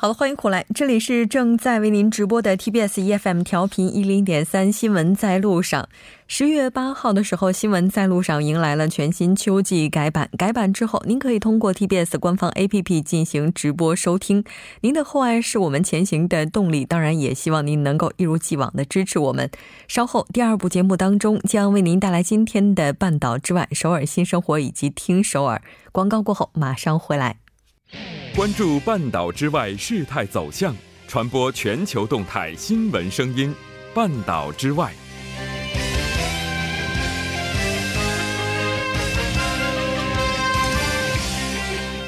好了，欢迎回来，这里是正在为您直播的 TBS EFM 调频一零点三新闻在路上。十月八号的时候，新闻在路上迎来了全新秋季改版。改版之后，您可以通过 TBS 官方 APP 进行直播收听。您的厚爱是我们前行的动力，当然也希望您能够一如既往的支持我们。稍后第二部节目当中将为您带来今天的半岛之外、首尔新生活以及听首尔广告过后马上回来。关注半岛之外事态走向，传播全球动态新闻声音。半岛之外，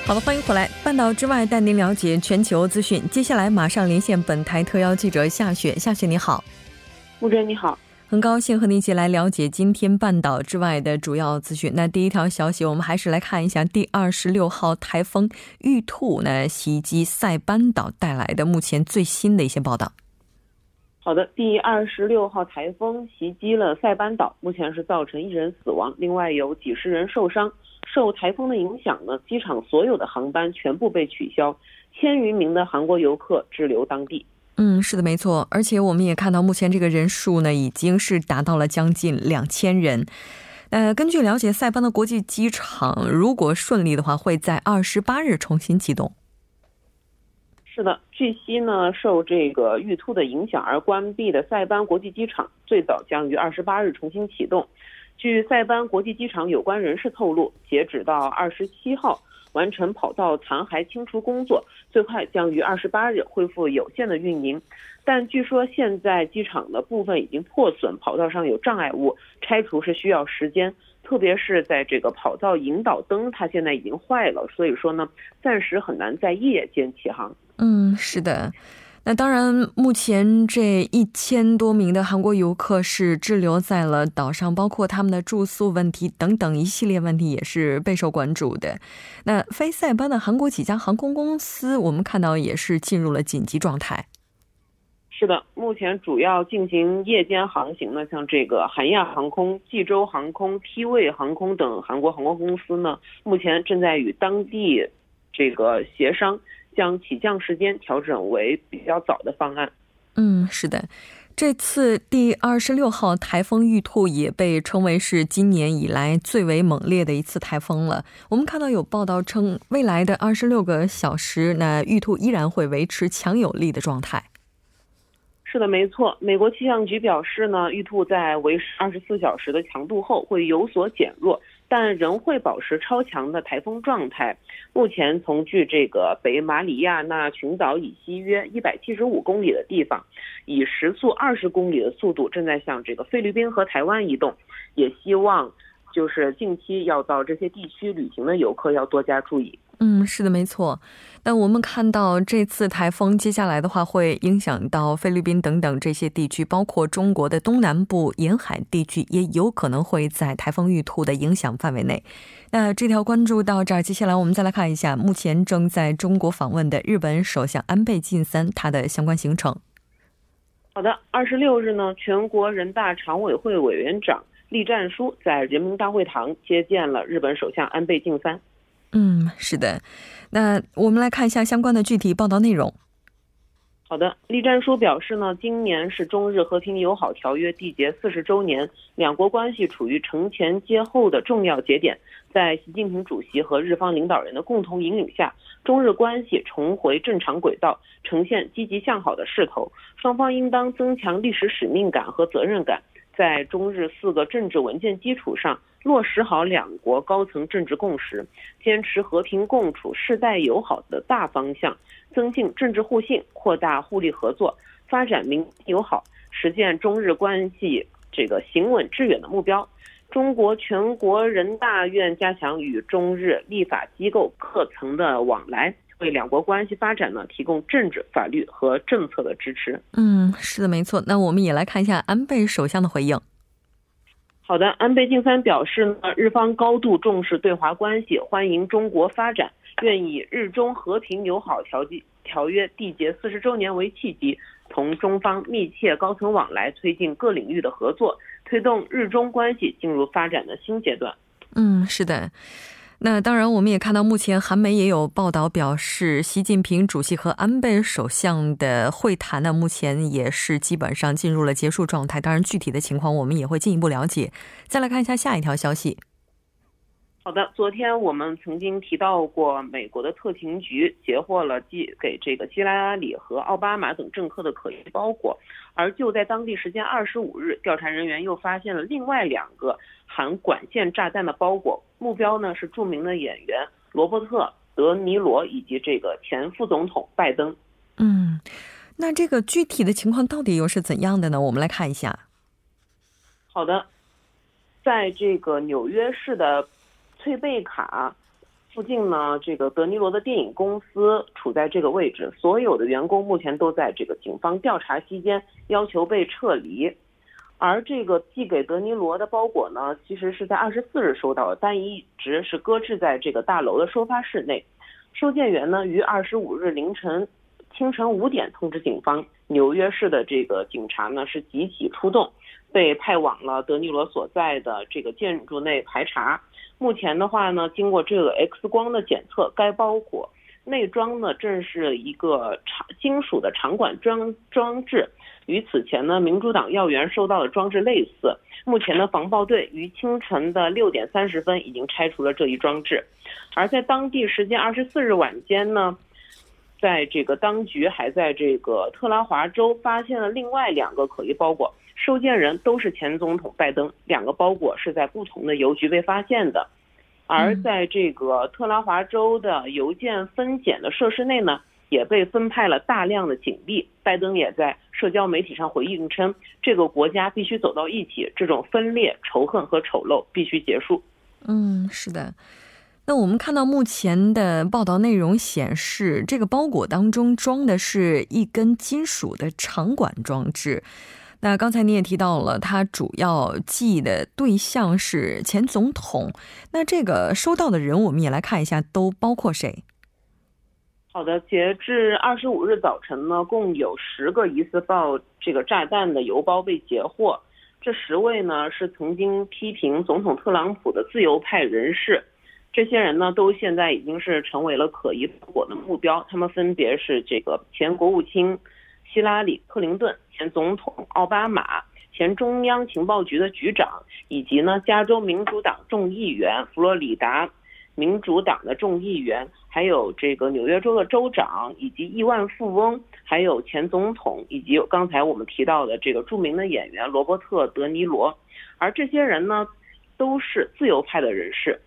好了，欢迎回来。半岛之外带您了解全球资讯。接下来马上连线本台特邀记者夏雪。夏雪你好，穆真你好。很高兴和您一起来了解今天半岛之外的主要资讯。那第一条消息，我们还是来看一下第二十六号台风玉兔呢袭击塞班岛带来的目前最新的一些报道。好的，第二十六号台风袭击了塞班岛，目前是造成一人死亡，另外有几十人受伤。受台风的影响呢，机场所有的航班全部被取消，千余名的韩国游客滞留当地。嗯，是的，没错。而且我们也看到，目前这个人数呢，已经是达到了将近两千人。呃，根据了解，塞班的国际机场如果顺利的话，会在二十八日重新启动。是的，据悉呢，受这个玉兔的影响而关闭的塞班国际机场，最早将于二十八日重新启动。据塞班国际机场有关人士透露，截止到二十七号。完成跑道残骸清除工作，最快将于二十八日恢复有限的运营。但据说现在机场的部分已经破损，跑道上有障碍物，拆除是需要时间。特别是在这个跑道引导灯，它现在已经坏了，所以说呢，暂时很难在夜间起航。嗯，是的。那当然，目前这一千多名的韩国游客是滞留在了岛上，包括他们的住宿问题等等一系列问题也是备受关注的。那飞塞班的韩国几家航空公司，我们看到也是进入了紧急状态。是的，目前主要进行夜间航行的，像这个韩亚航空、济州航空、T 位航空等韩国航空公司呢，目前正在与当地这个协商。将起降时间调整为比较早的方案。嗯，是的，这次第二十六号台风玉兔也被称为是今年以来最为猛烈的一次台风了。我们看到有报道称，未来的二十六个小时，那玉兔依然会维持强有力的状态。是的，没错。美国气象局表示呢，玉兔在维持二十四小时的强度后会有所减弱。但仍会保持超强的台风状态。目前从距这个北马里亚纳群岛以西约一百七十五公里的地方，以时速二十公里的速度正在向这个菲律宾和台湾移动。也希望就是近期要到这些地区旅行的游客要多加注意。嗯，是的，没错。那我们看到这次台风接下来的话，会影响到菲律宾等等这些地区，包括中国的东南部沿海地区，也有可能会在台风玉兔的影响范围内。那这条关注到这儿，接下来我们再来看一下目前正在中国访问的日本首相安倍晋三他的相关行程。好的，二十六日呢，全国人大常委会委员长栗战书在人民大会堂接见了日本首相安倍晋三。嗯，是的。那我们来看一下相关的具体报道内容。好的，栗战书表示呢，今年是中日和平友好条约缔结四十周年，两国关系处于承前接后的重要节点。在习近平主席和日方领导人的共同引领下，中日关系重回正常轨道，呈现积极向好的势头。双方应当增强历史使命感和责任感，在中日四个政治文件基础上。落实好两国高层政治共识，坚持和平共处、世代友好的大方向，增进政治互信，扩大互利合作，发展民友好，实现中日关系这个行稳致远的目标。中国全国人大愿加强与中日立法机构各层的往来，为两国关系发展呢提供政治、法律和政策的支持。嗯，是的，没错。那我们也来看一下安倍首相的回应。好的，安倍晋三表示呢，日方高度重视对华关系，欢迎中国发展，愿以日中和平友好条约条约缔结四十周年为契机，同中方密切高层往来，推进各领域的合作，推动日中关系进入发展的新阶段。嗯，是的。那当然，我们也看到，目前韩媒也有报道表示，习近平主席和安倍首相的会谈呢，目前也是基本上进入了结束状态。当然，具体的情况我们也会进一步了解。再来看一下下一条消息。好的，昨天我们曾经提到过，美国的特勤局截获了寄给这个希拉里和奥巴马等政客的可疑包裹，而就在当地时间二十五日，调查人员又发现了另外两个含管线炸弹的包裹，目标呢是著名的演员罗伯特·德尼罗以及这个前副总统拜登。嗯，那这个具体的情况到底又是怎样的呢？我们来看一下。好的，在这个纽约市的。翠贝卡附近呢，这个德尼罗的电影公司处在这个位置，所有的员工目前都在这个警方调查期间，要求被撤离。而这个寄给德尼罗的包裹呢，其实是在二十四日收到的，但一直是搁置在这个大楼的收发室内。收件员呢，于二十五日凌晨清晨五点通知警方，纽约市的这个警察呢是集体出动，被派往了德尼罗所在的这个建筑内排查。目前的话呢，经过这个 X 光的检测，该包裹内装呢正是一个长金属的长管装装置，与此前呢民主党要员收到的装置类似。目前的防暴队于清晨的六点三十分已经拆除了这一装置，而在当地时间二十四日晚间呢，在这个当局还在这个特拉华州发现了另外两个可疑包裹。收件人都是前总统拜登，两个包裹是在不同的邮局被发现的，而在这个特拉华州的邮件分拣的设施内呢，也被分派了大量的警力。拜登也在社交媒体上回应称，这个国家必须走到一起，这种分裂、仇恨和丑陋必须结束。嗯，是的。那我们看到目前的报道内容显示，这个包裹当中装的是一根金属的长管装置。那刚才你也提到了，他主要寄的对象是前总统。那这个收到的人，我们也来看一下，都包括谁？好的，截至二十五日早晨呢，共有十个疑似爆这个炸弹的邮包被截获。这十位呢是曾经批评总统特朗普的自由派人士，这些人呢都现在已经是成为了可疑包裹的目标。他们分别是这个前国务卿。希拉里·克林顿、前总统奥巴马、前中央情报局的局长，以及呢加州民主党众议员、佛罗里达民主党的众议员，还有这个纽约州的州长，以及亿万富翁，还有前总统，以及刚才我们提到的这个著名的演员罗伯特·德尼罗，而这些人呢，都是自由派的人士。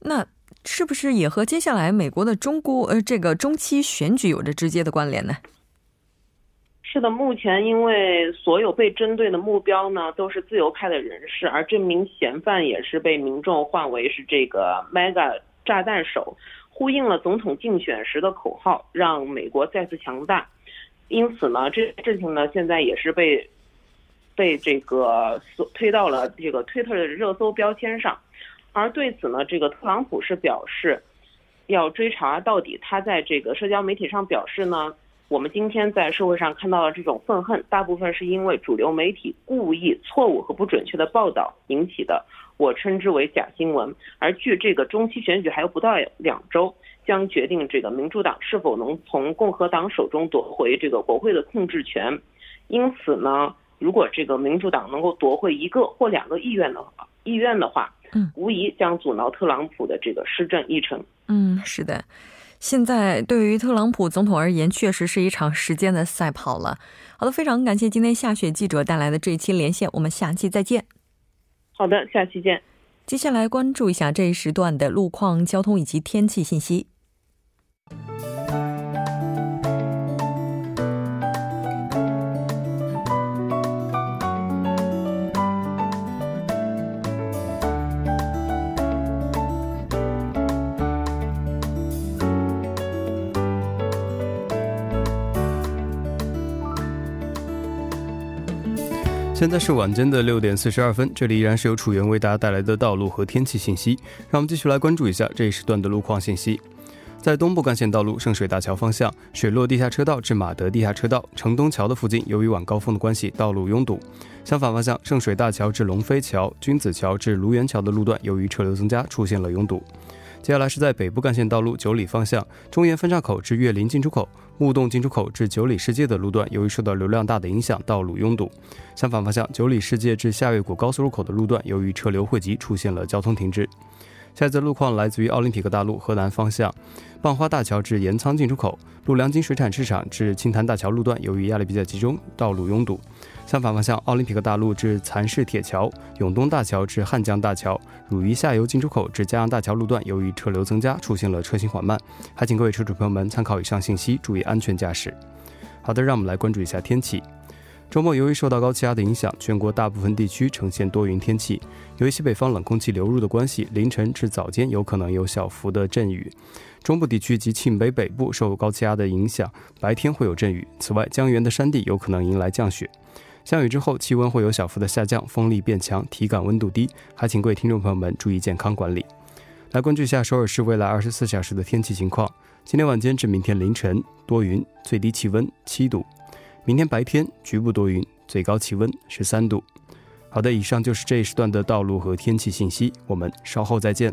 那是不是也和接下来美国的中国呃这个中期选举有着直接的关联呢？是的，目前因为所有被针对的目标呢都是自由派的人士，而这名嫌犯也是被民众唤为是这个 “mega 炸弹手”，呼应了总统竞选时的口号，让美国再次强大。因此呢，这事情呢现在也是被被这个推到了这个推特的热搜标签上。而对此呢，这个特朗普是表示要追查到底。他在这个社交媒体上表示呢。我们今天在社会上看到了这种愤恨，大部分是因为主流媒体故意错误和不准确的报道引起的，我称之为假新闻。而距这个中期选举还有不到两周，将决定这个民主党是否能从共和党手中夺回这个国会的控制权。因此呢，如果这个民主党能够夺回一个或两个议院的话，议院的话，嗯，无疑将阻挠特朗普的这个施政议程。嗯，是的。现在对于特朗普总统而言，确实是一场时间的赛跑了。好的，非常感谢今天下雪记者带来的这一期连线，我们下期再见。好的，下期见。接下来关注一下这一时段的路况、交通以及天气信息。现在是晚间的六点四十二分，这里依然是由楚源为大家带来的道路和天气信息。让我们继续来关注一下这一时段的路况信息。在东部干线道路圣水大桥方向，水落地下车道至马德地下车道城东桥的附近，由于晚高峰的关系，道路拥堵。相反方向，圣水大桥至龙飞桥、君子桥至卢园桥的路段，由于车流增加，出现了拥堵。接下来是在北部干线道路九里方向中原分岔口至岳林进出口、木洞进出口至九里世界的路段，由于受到流量大的影响，道路拥堵。相反方向九里世界至下月谷高速入口的路段，由于车流汇集，出现了交通停滞。下一则路况来自于奥林匹克大路河南方向傍花大桥至盐仓进出口、陆良金水产市场至青潭大桥路段，由于压力比较集中，道路拥堵。相反方向，奥林匹克大路至蚕市铁桥、永东大桥至汉江大桥、汝宜下游进出口至嘉阳大桥路段，由于车流增加，出现了车行缓慢，还请各位车主朋友们参考以上信息，注意安全驾驶。好的，让我们来关注一下天气。周末由于受到高气压的影响，全国大部分地区呈现多云天气。由于西北方冷空气流入的关系，凌晨至早间有可能有小幅的阵雨。中部地区及庆北北部受高气压的影响，白天会有阵雨。此外，江源的山地有可能迎来降雪。降雨之后，气温会有小幅的下降，风力变强，体感温度低，还请各位听众朋友们注意健康管理。来关注一下首尔市未来二十四小时的天气情况。今天晚间至明天凌晨多云，最低气温七度；明天白天局部多云，最高气温十三度。好的，以上就是这一时段的道路和天气信息，我们稍后再见。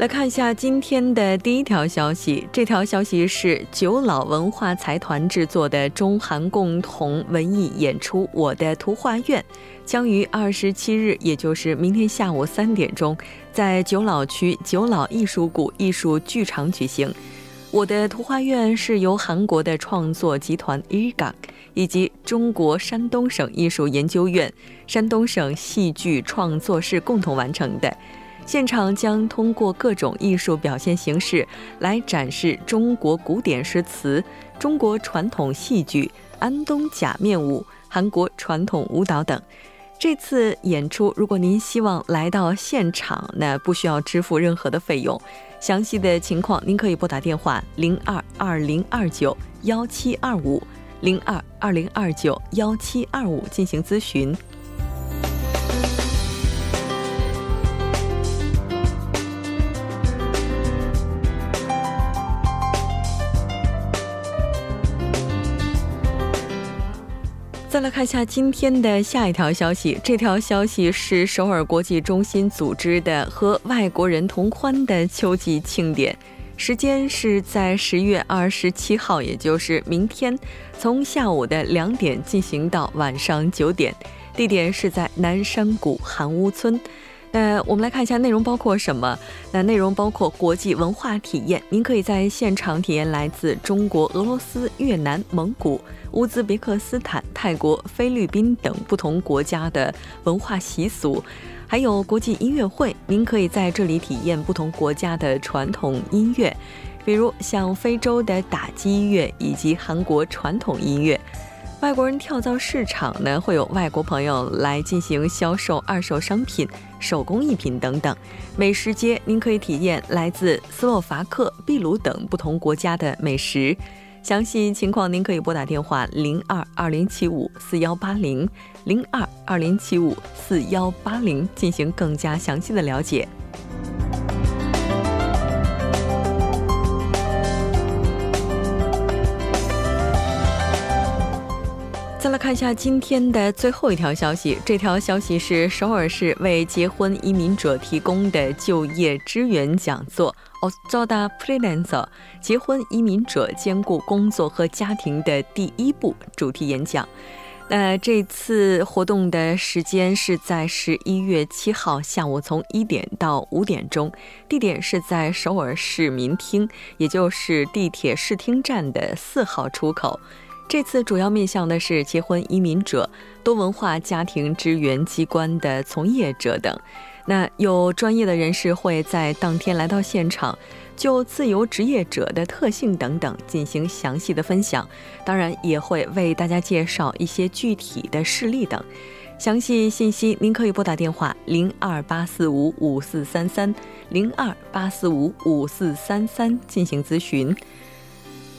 来看一下今天的第一条消息。这条消息是九老文化财团制作的中韩共同文艺演出《我的图画院》，将于二十七日，也就是明天下午三点钟，在九老区九老艺术谷艺术剧场举行。《我的图画院》是由韩国的创作集团 IRGA 以及中国山东省艺术研究院、山东省戏剧创作室共同完成的。现场将通过各种艺术表现形式来展示中国古典诗词、中国传统戏剧、安东假面舞、韩国传统舞蹈等。这次演出，如果您希望来到现场，那不需要支付任何的费用。详细的情况，您可以拨打电话零二二零二九幺七二五零二二零二九幺七二五进行咨询。看一下今天的下一条消息。这条消息是首尔国际中心组织的和外国人同欢的秋季庆典，时间是在十月二十七号，也就是明天，从下午的两点进行到晚上九点，地点是在南山谷韩屋村。那我们来看一下内容包括什么？那内容包括国际文化体验，您可以在现场体验来自中国、俄罗斯、越南、蒙古。乌兹别克斯坦、泰国、菲律宾等不同国家的文化习俗，还有国际音乐会，您可以在这里体验不同国家的传统音乐，比如像非洲的打击乐以及韩国传统音乐。外国人跳蚤市场呢，会有外国朋友来进行销售二手商品、手工艺品等等。美食街，您可以体验来自斯洛伐克、秘鲁等不同国家的美食。详细情况您可以拨打电话零二二零七五四幺八零零二二零七五四幺八零进行更加详细的了解。看一下今天的最后一条消息，这条消息是首尔市为结婚移民者提供的就业支援讲座。哦，做的 freelancer 结婚移民者兼顾工作和家庭的第一步主题演讲。那这次活动的时间是在十一月七号下午，从一点到五点钟，地点是在首尔市民厅，也就是地铁市厅站的四号出口。这次主要面向的是结婚移民者、多文化家庭支援机关的从业者等。那有专业的人士会在当天来到现场。就自由职业者的特性等等进行详细的分享，当然也会为大家介绍一些具体的事例等。详细信息您可以拨打电话零二八四五五四三三零二八四五五四三三进行咨询。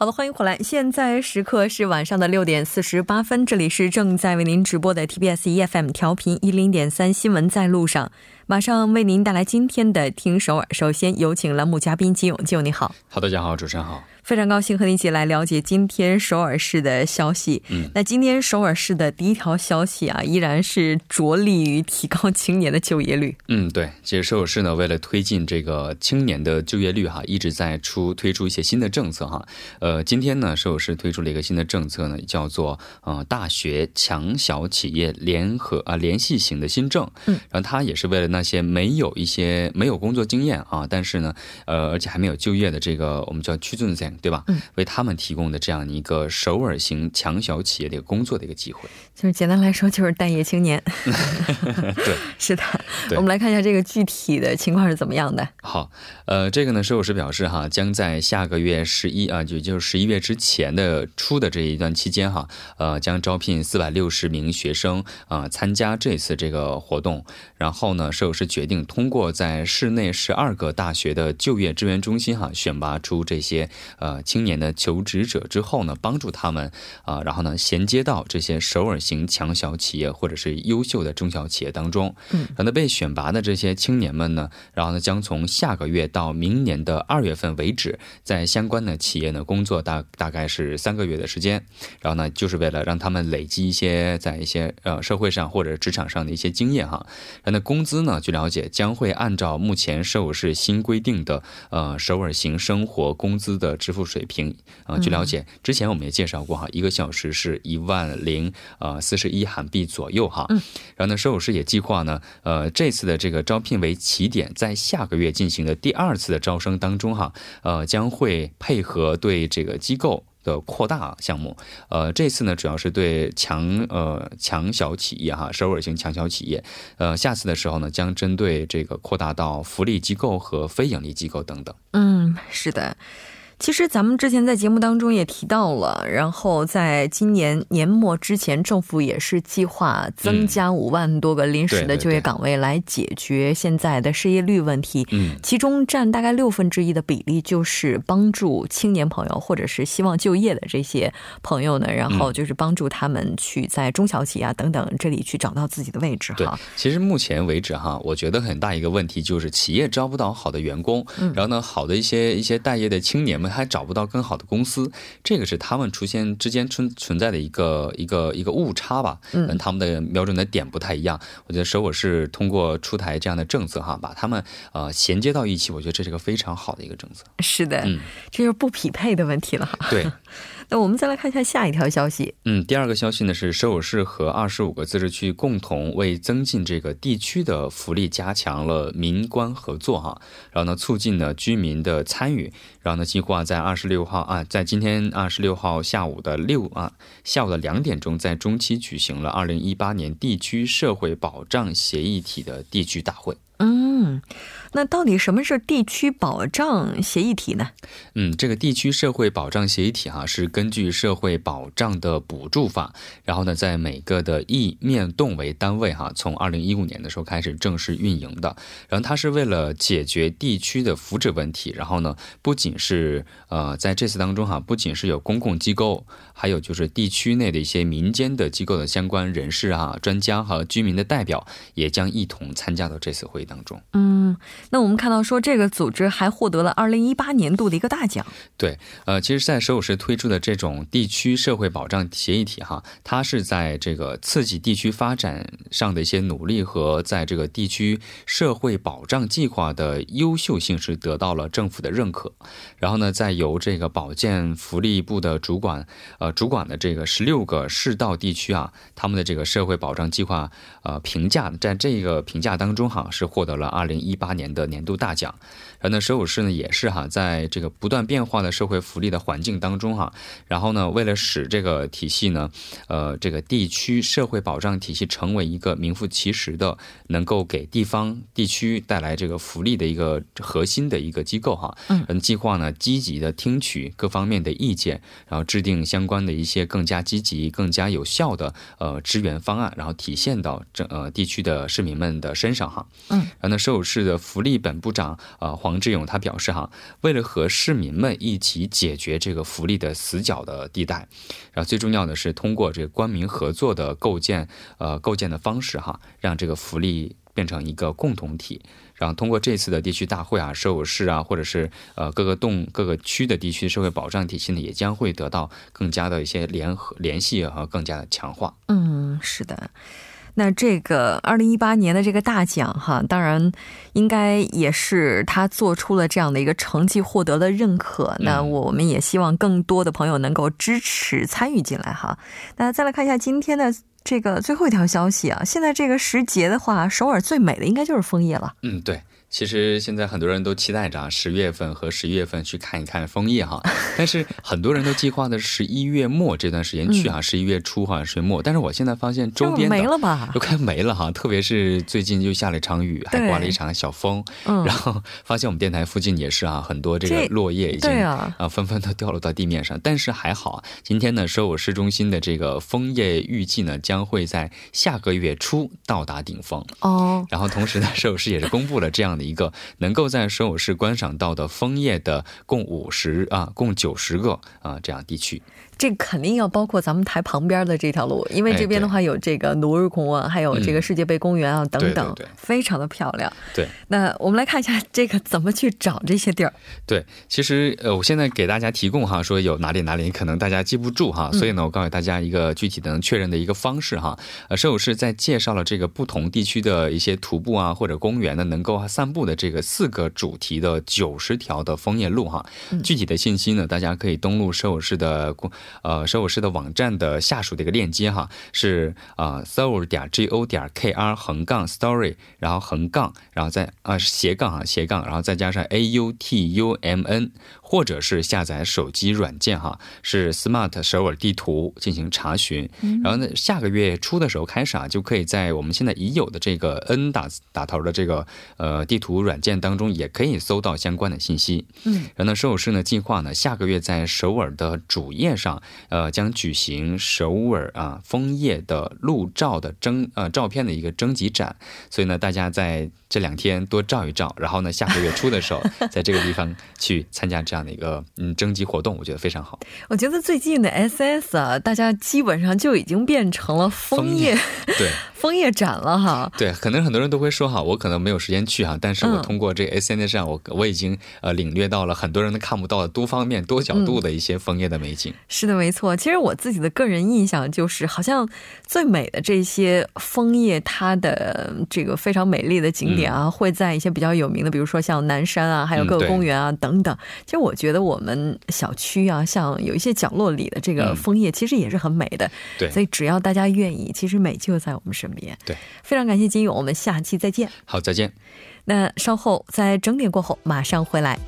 好的，欢迎回来。现在时刻是晚上的六点四十八分，这里是正在为您直播的 TBS EFM 调频一零点三新闻在路上。马上为您带来今天的听首尔。首先有请栏目嘉宾金勇，金勇你好。好，大家好，主持人好。非常高兴和你一起来了解今天首尔市的消息。嗯，那今天首尔市的第一条消息啊，依然是着力于提高青年的就业率。嗯，对，其实首尔市呢，为了推进这个青年的就业率哈，一直在出推出一些新的政策哈。呃，今天呢，首尔市推出了一个新的政策呢，叫做呃大学强小企业联合啊联系型的新政。嗯，然后它也是为了那些没有一些没有工作经验啊，但是呢，呃，而且还没有就业的这个我们叫区镇生。对吧？嗯，为他们提供的这样一个首尔型强小企业的一个工作的一个机会，就是简单来说就是待业青年。对，是的。我们来看一下这个具体的情况是怎么样的。好，呃，这个呢，首尔市表示哈，将在下个月十一啊，就就是十一月之前的初的这一段期间哈，呃，将招聘四百六十名学生啊参加这次这个活动。然后呢，首尔市决定通过在市内十二个大学的就业支援中心哈，选拔出这些呃。呃，青年的求职者之后呢，帮助他们啊，然后呢，衔接到这些首尔型强小企业或者是优秀的中小企业当中。嗯，然后被选拔的这些青年们呢，然后呢，将从下个月到明年的二月份为止，在相关的企业呢工作大大概是三个月的时间。然后呢，就是为了让他们累积一些在一些呃社会上或者职场上的一些经验哈。然后工资呢，据了解将会按照目前首尔市新规定的呃首尔型生活工资的支付。水平啊，据了解，之前我们也介绍过哈，一个小时是一万零呃四十一韩币左右哈。嗯，然后呢，首尔市也计划呢，呃，这次的这个招聘为起点，在下个月进行的第二次的招生当中哈，呃，将会配合对这个机构的扩大项目。呃，这次呢，主要是对强呃强小企业哈，首尔型强小企业。呃，下次的时候呢，将针对这个扩大到福利机构和非盈利机构等等。嗯，是的。其实咱们之前在节目当中也提到了，然后在今年年末之前，政府也是计划增加五万多个临时的就业岗位来解决现在的失业率问题。嗯，其中占大概六分之一的比例就是帮助青年朋友或者是希望就业的这些朋友呢，然后就是帮助他们去在中小企业啊等等这里去找到自己的位置。哈，其实目前为止哈，我觉得很大一个问题就是企业招不到好的员工，然后呢，好的一些一些待业的青年们。还找不到更好的公司，这个是他们出现之间存存在的一个一个一个误差吧？嗯，他们的瞄准的点不太一样。我觉得首尔是通过出台这样的政策哈，把他们呃衔接到一起，我觉得这是个非常好的一个政策。是的，嗯，这就是不匹配的问题了。对。那我们再来看一下下一条消息。嗯，第二个消息呢是首尔市和二十五个自治区共同为增进这个地区的福利，加强了民官合作哈，然后呢促进了居民的参与，然后呢计划在二十六号啊，在今天二十六号下午的六啊下午的两点钟，在中期举行了二零一八年地区社会保障协议体的地区大会。嗯。嗯，那到底什么是地区保障协议体呢？嗯，这个地区社会保障协议体哈，是根据社会保障的补助法，然后呢，在每个的亿面动为单位哈，从二零一五年的时候开始正式运营的。然后它是为了解决地区的福祉问题，然后呢，不仅是呃在这次当中哈，不仅是有公共机构，还有就是地区内的一些民间的机构的相关人士啊、专家和居民的代表，也将一同参加到这次会议当中。嗯，那我们看到说这个组织还获得了二零一八年度的一个大奖。对，呃，其实，在首尔市推出的这种地区社会保障协议体哈，它是在这个刺激地区发展上的一些努力和在这个地区社会保障计划的优秀性是得到了政府的认可。然后呢，再由这个保健福利部的主管，呃，主管的这个十六个市道地区啊，他们的这个社会保障计划，呃，评价在这个评价当中哈，是获得了二零一八年的年度大奖。然后呢，首尔市呢也是哈，在这个不断变化的社会福利的环境当中哈，然后呢，为了使这个体系呢，呃，这个地区社会保障体系成为一个名副其实的，能够给地方地区带来这个福利的一个核心的一个机构哈，嗯，计划呢积极的听取各方面的意见，然后制定相关的一些更加积极、更加有效的呃支援方案，然后体现到这呃地区的市民们的身上哈，嗯，然后呢，首尔市的福利本部长啊。黄志勇他表示哈，为了和市民们一起解决这个福利的死角的地带，然后最重要的是通过这个官民合作的构建，呃，构建的方式哈，让这个福利变成一个共同体。然后通过这次的地区大会啊，首尔市啊，或者是呃各个洞各个区的地区社会保障体系呢，也将会得到更加的一些联合联系和更加的强化。嗯，是的。那这个二零一八年的这个大奖哈，当然应该也是他做出了这样的一个成绩，获得了认可。那我们也希望更多的朋友能够支持参与进来哈。那再来看一下今天的这个最后一条消息啊，现在这个时节的话，首尔最美的应该就是枫叶了。嗯，对。其实现在很多人都期待着啊，十月份和十一月份去看一看枫叶哈。但是很多人都计划的十一月末这段时间去啊，十一月初哈，十月末。但是我现在发现周边没了吧，都快没了哈。特别是最近又下了一场雨，还刮了一场小风，然后发现我们电台附近也是啊，很多这个落叶已经啊纷纷都掉落到地面上。但是还好，今天呢，首尔市中心的这个枫叶预计呢将会在下个月初到达顶峰哦。然后同时呢，首尔市也是公布了这样。一个能够在首尔市观赏到的枫叶的共五十啊，共九十个啊这样地区。这肯定要包括咱们台旁边的这条路，因为这边的话有这个努日公啊，还有这个世界杯公园啊等等，非常的漂亮。对，那我们来看一下这个怎么去找这些地儿。对，其实呃，我现在给大家提供哈，说有哪里哪里可能大家记不住哈，所以呢，我告诉大家一个具体的能确认的一个方式哈。呃，摄影师在介绍了这个不同地区的一些徒步啊或者公园呢能够散步的这个四个主题的九十条的枫叶路哈。具体的信息呢，大家可以登录摄影师的公。呃，首尔市的网站的下属的一个链接哈，是啊，seoul 点 g o 点 k r 横杠 story，然后横杠，然后再啊斜杠啊斜杠，然后再加上 a u t u m n。或者是下载手机软件哈，是 Smart 首尔地图进行查询，然后呢，下个月初的时候开始啊，就可以在我们现在已有的这个 N 打打头的这个呃地图软件当中，也可以搜到相关的信息。嗯，然后呢，首尔市呢计划呢，下个月在首尔的主页上，呃，将举行首尔啊枫叶的路照的征呃照片的一个征集展，所以呢，大家在这两天多照一照，然后呢，下个月初的时候，在这个地方去参加这样。的一个嗯征集活动，我觉得非常好。我觉得最近的 SS 啊，大家基本上就已经变成了枫叶，对枫叶展了哈。对，可能很多人都会说哈，我可能没有时间去哈，但是我通过这个 SNS 上，我我已经呃领略到了很多人都看不到的多方面、多角度的一些枫叶的美景。是的，没错。其实我自己的个人印象就是，好像最美的这些枫叶，它的这个非常美丽的景点啊，会在一些比较有名的，比如说像南山啊，还有各个公园啊等等。其实我。我觉得我们小区啊，像有一些角落里的这个枫叶，其实也是很美的。对，所以只要大家愿意，其实美就在我们身边。对，非常感谢金勇，我们下期再见。好，再见。那稍后在整点过后马上回来。